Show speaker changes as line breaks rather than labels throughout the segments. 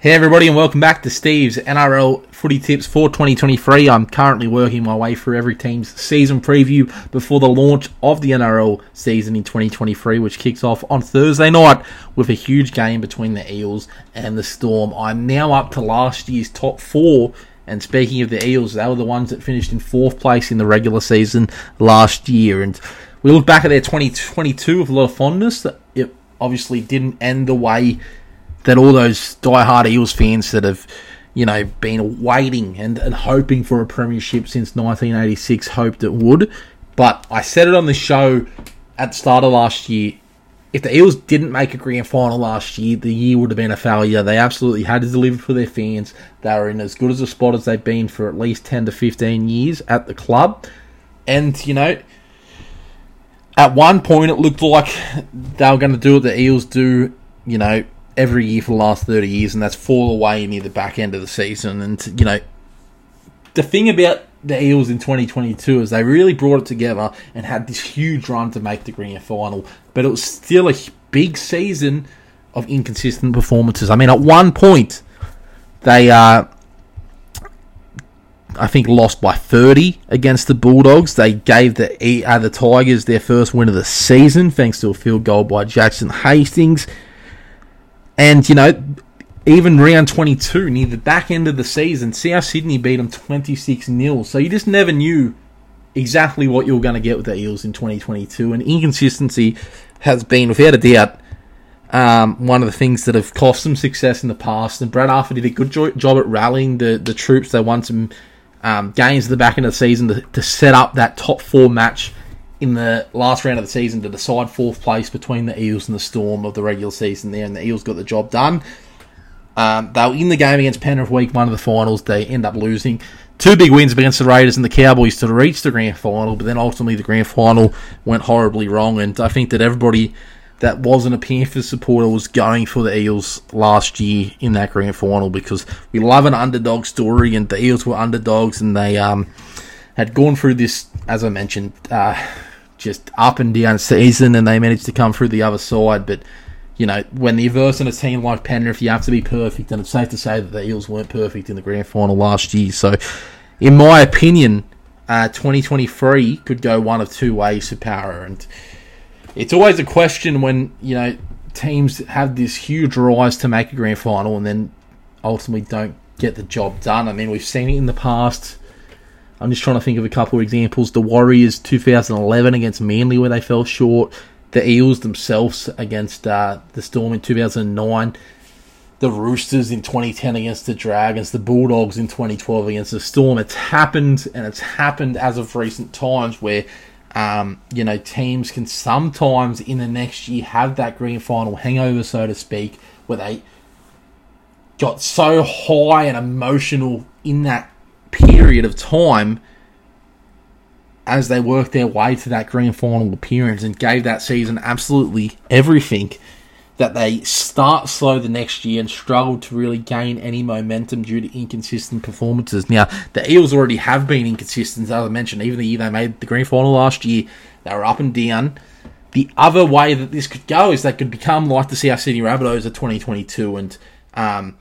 Hey everybody and welcome back to Steve's NRL Footy Tips for 2023. I'm currently working my way through every team's season preview before the launch of the NRL season in 2023 which kicks off on Thursday night with a huge game between the Eels and the Storm. I'm now up to last year's top 4 and speaking of the Eels, they were the ones that finished in 4th place in the regular season last year and we look back at their 2022 with a lot of fondness. It obviously didn't end the way that all those die-hard Eels fans that have, you know, been waiting and, and hoping for a premiership since 1986 hoped it would. But I said it on the show at the start of last year. If the Eels didn't make a grand final last year, the year would have been a failure. They absolutely had to deliver for their fans. They were in as good as a spot as they've been for at least 10 to 15 years at the club. And, you know, at one point it looked like they were going to do what the Eels do, you know, every year for the last 30 years, and that's fall away near the back end of the season. And, you know, the thing about the Eels in 2022 is they really brought it together and had this huge run to make the grand final, but it was still a big season of inconsistent performances. I mean, at one point, they, uh, I think, lost by 30 against the Bulldogs. They gave the uh, the Tigers their first win of the season thanks to a field goal by Jackson Hastings. And, you know, even round 22, near the back end of the season, South Sydney beat them 26 0. So you just never knew exactly what you were going to get with the Eels in 2022. And inconsistency has been, without a doubt, um, one of the things that have cost them success in the past. And Brad Arthur did a good jo- job at rallying the, the troops. They won some um, games at the back end of the season to, to set up that top four match in the last round of the season to decide fourth place between the Eels and the Storm of the regular season there, and the Eels got the job done. Um, they were in the game against Penrith week one of the finals. They end up losing. Two big wins against the Raiders and the Cowboys to reach the grand final, but then ultimately the grand final went horribly wrong. And I think that everybody that wasn't a Panthers supporter was going for the Eels last year in that grand final because we love an underdog story, and the Eels were underdogs, and they um, had gone through this, as I mentioned, uh, just up and down season, and they managed to come through the other side. But you know, when you're versing a team like Penrith, you have to be perfect, and it's safe to say that the Eels weren't perfect in the grand final last year. So, in my opinion, uh, 2023 could go one of two ways for Parra, and it's always a question when you know teams have this huge rise to make a grand final and then ultimately don't get the job done. I mean, we've seen it in the past I'm just trying to think of a couple of examples. The Warriors 2011 against Manly, where they fell short. The Eels themselves against uh, the Storm in 2009. The Roosters in 2010 against the Dragons. The Bulldogs in 2012 against the Storm. It's happened, and it's happened as of recent times where, um, you know, teams can sometimes in the next year have that grand final hangover, so to speak, where they got so high and emotional in that period of time as they worked their way to that grand final appearance and gave that season absolutely everything that they start slow the next year and struggle to really gain any momentum due to inconsistent performances. Now, the Eels already have been inconsistent, as I mentioned, even the year they made the grand final last year, they were up and down. The other way that this could go is they could become like the South Sydney Rabbitohs of 2022 and um,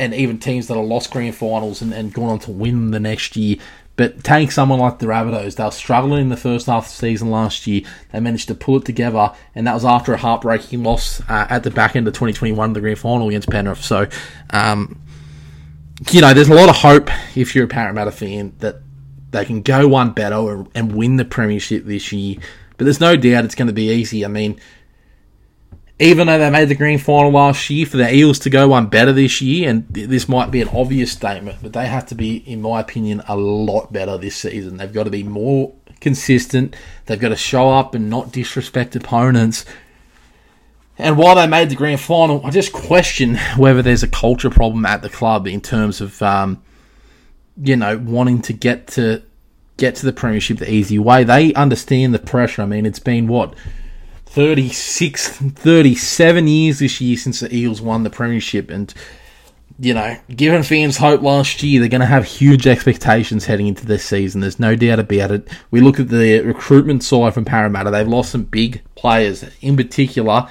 and even teams that have lost grand finals and, and gone on to win the next year. But take someone like the Rabbitohs, they were struggling in the first half of the season last year. They managed to pull it together, and that was after a heartbreaking loss uh, at the back end of 2021, the grand final against Penrith. So, um, you know, there's a lot of hope if you're a Parramatta fan that they can go one better and win the premiership this year. But there's no doubt it's going to be easy. I mean, even though they made the grand final last year, for the Eels to go one better this year, and this might be an obvious statement, but they have to be, in my opinion, a lot better this season. They've got to be more consistent. They've got to show up and not disrespect opponents. And while they made the grand final, I just question whether there's a culture problem at the club in terms of, um, you know, wanting to get to get to the premiership the easy way. They understand the pressure. I mean, it's been what 36, 37 years this year since the Eels won the premiership, and you know, given fans hope last year, they're going to have huge expectations heading into this season. There's no doubt about it. We look at the recruitment side from Parramatta; they've lost some big players. In particular,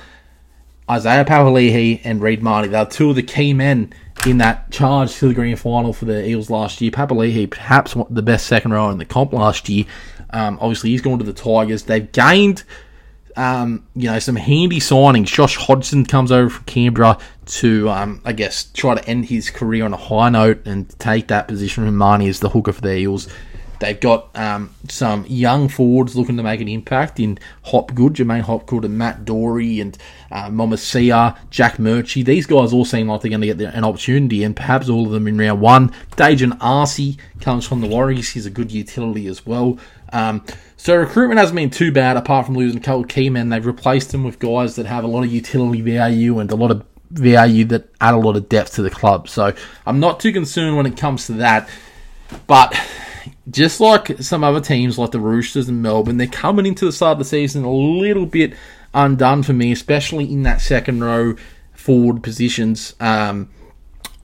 Isaiah Papali'i and Reed Mahoney. They're two of the key men in that charge to the grand final for the Eels last year. Papali'i, perhaps the best second rower in the comp last year. Um, obviously, he's gone to the Tigers. They've gained, um, you know, some handy signings. Josh Hodgson comes over from Canberra to, um, I guess, try to end his career on a high note and take that position from Mahoney as the hooker for the Eels. They've got um, some young forwards looking to make an impact in Hopgood, J'maine Hopgood, and Matt Doorey, and uh, Momasia, Jack Murchie. These guys all seem like they're going to get an opportunity, and perhaps all of them in round one. Daejarn Asi comes from the Warriors. He's a good utility as well. Um, so recruitment hasn't been too bad, apart from losing a couple key men. They've replaced them with guys that have a lot of utility value and a lot of value that add a lot of depth to the club. So I'm not too concerned when it comes to that. But just like some other teams like the Roosters and Melbourne, they're coming into the start of the season a little bit undone for me, especially in that second row forward positions. Um,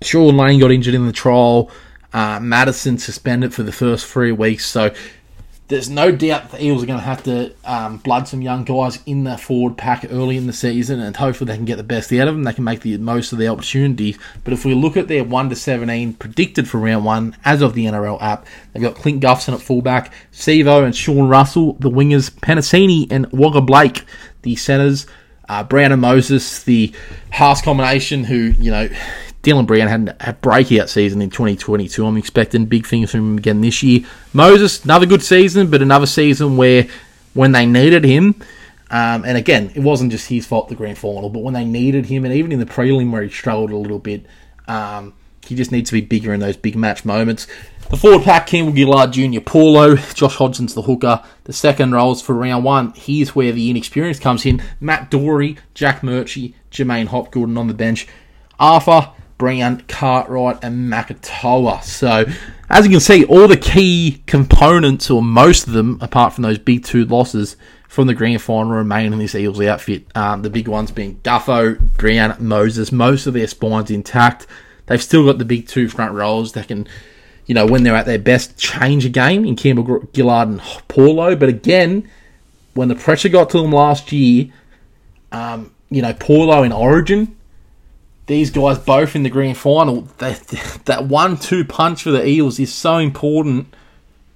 Shaun Lane got injured in the trial. Uh, Matterson suspended for the first three weeks, so there's no doubt the Eels are going to have to um, blood some young guys in the forward pack early in the season, and hopefully they can get the best out of them. They can make the most of the opportunities. But if we look at their one to seventeen predicted for round one as of the NRL app, they've got Clint Gutherson at fullback, Sivo and Sean Russell, the wingers, Penisini and Waqa Blake, the centres. Uh, Brown and Moses, the halves combination, who, you know, Dylan Brown had a breakout season in 2022. I'm expecting big things from him again this year. Moses, another good season, but another season where when they needed him, um, and again, it wasn't just his fault, the grand final, but when they needed him, and even in the prelim where he struggled a little bit, um, he just needs to be bigger in those big match moments. The forward pack, Campbell Gillard Junior, Paulo, Josh Hodgson's the hooker. The second roles for round one. Here's where the inexperience comes in. Matt Doorey, Jack Murchie, J'maine Hopgood on the bench. Arthur, Brown, Cartwright, and Makatoa. So, as you can see, all the key components, or most of them, apart from those big two losses from the grand final, remain in this Eels outfit. Um, the big ones being Duffo, Brown, Moses. Most of their spines intact. They've still got the big two front rows that can, you know, when they're at their best, change a game in Campbell, Gillard, and Paulo. But again, when the pressure got to them last year, um, you know, Paulo in Origin these guys both in the grand final, that that one-two punch for the Eels is so important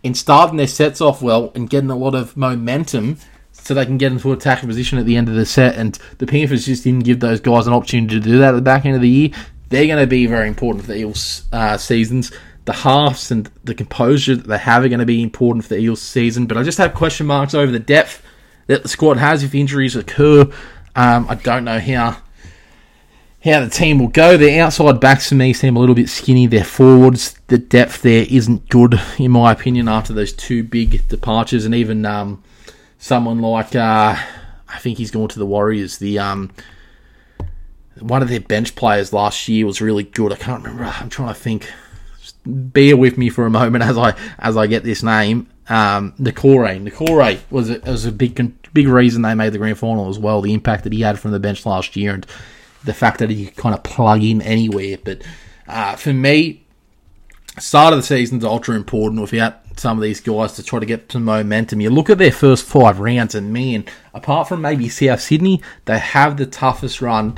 in starting their sets off well and getting a lot of momentum so they can get into attacking position at the end of the set. And the Panthers just didn't give those guys an opportunity to do that at the back end of the year. They're going to be very important for the Eels uh, seasons. The halves and the composure that they have are going to be important for the Eels season. But I just have question marks over the depth that the squad has if injuries occur. Um, I don't know how how the team will go. Their outside backs for me seem a little bit skinny. Their forwards, the depth there isn't good, in my opinion, after those two big departures. And even um, someone like, uh, I think he's gone to the Warriors. The um, One of their bench players last year was really good. I can't remember. I'm trying to think. Just bear with me for a moment as I as I get this name. Um, Niukore. Niukore was a, was a big big reason they made the grand final as well. The impact that he had from the bench last year and the fact that he kind of plug in anywhere. But uh, for me, start of the season is ultra important without some of these guys to try to get some momentum. You look at their first five rounds, and man, apart from maybe South Sydney, they have the toughest run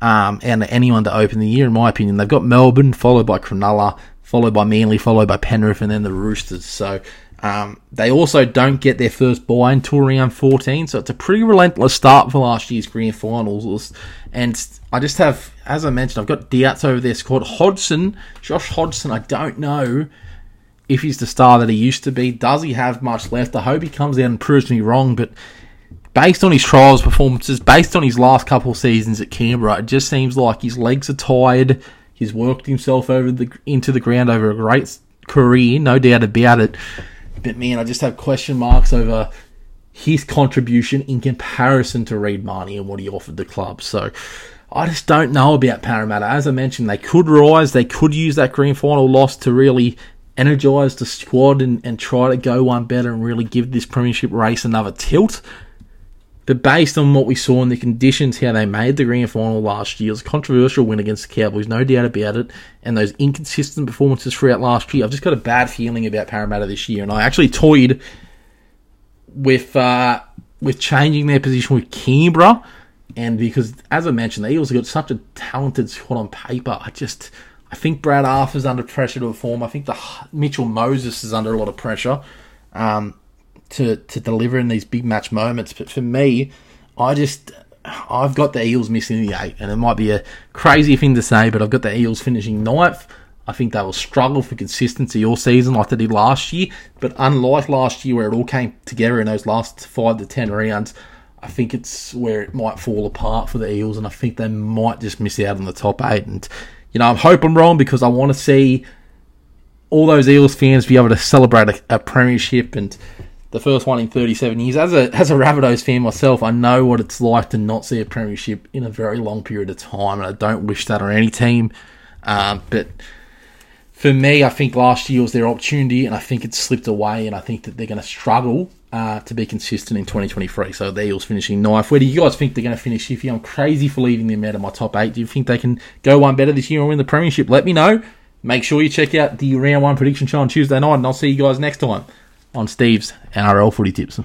um, and anyone to open the year, in my opinion. They've got Melbourne, followed by Cronulla, followed by Manly, followed by Penrith, and then the Roosters. So um, they also don't get their first bye until round 14, so it's a pretty relentless start for last year's grand finals. And I just have, as I mentioned, I've got doubts over their squad. Hodgson, Josh Hodgson, I don't know if he's the star that he used to be. Does he have much left? I hope he comes out and proves me wrong, but based on his trials performances, based on his last couple of seasons at Canberra, it just seems like his legs are tired. He's worked himself over the into the ground over a great career, no doubt about it. But man, I just have question marks over his contribution in comparison to Reed Mahoney and what he offered the club. So I just don't know about Parramatta. As I mentioned, they could rise, they could use that grand final loss to really energise the squad and, and try to go one better and really give this premiership race another tilt. But based on what we saw in the conditions, how they made the grand final last year, it was a controversial win against the Cowboys, no doubt about it. And those inconsistent performances throughout last year, I've just got a bad feeling about Parramatta this year. And I actually toyed with uh, with changing their position with Canberra And because, as I mentioned, the Eels have got such a talented squad on paper. I just, I think Brad Arthur's under pressure to perform. I think the Mitchell Moses is under a lot of pressure um, to to deliver in these big match moments. But for me, I just, I've got the Eels missing the eight, and it might be a crazy thing to say, but I've got the Eels finishing ninth. I think they will struggle for consistency all season like they did last year. But unlike last year, where it all came together in those last five to ten rounds, I think it's where it might fall apart for the Eels, and I think they might just miss out on the top eight. And you know, I hope I'm wrong because I want to see all those Eels fans be able to celebrate a, a premiership and the first one in 37 years. As a as a Rabbitohs fan myself, I know what it's like to not see a premiership in a very long period of time, and I don't wish that on any team. Um, but for me, I think last year was their opportunity, and I think it's slipped away, and I think that they're going to struggle uh, to be consistent in 2023. So the Eels finishing ninth. Where do you guys think they're going to finish? If I'm crazy for leaving them out of my top eight, do you think they can go one better this year and win the premiership? Let me know. Make sure you check out the round one prediction show on Tuesday night, and I'll see you guys next time on Steve's NRL Footy Tips.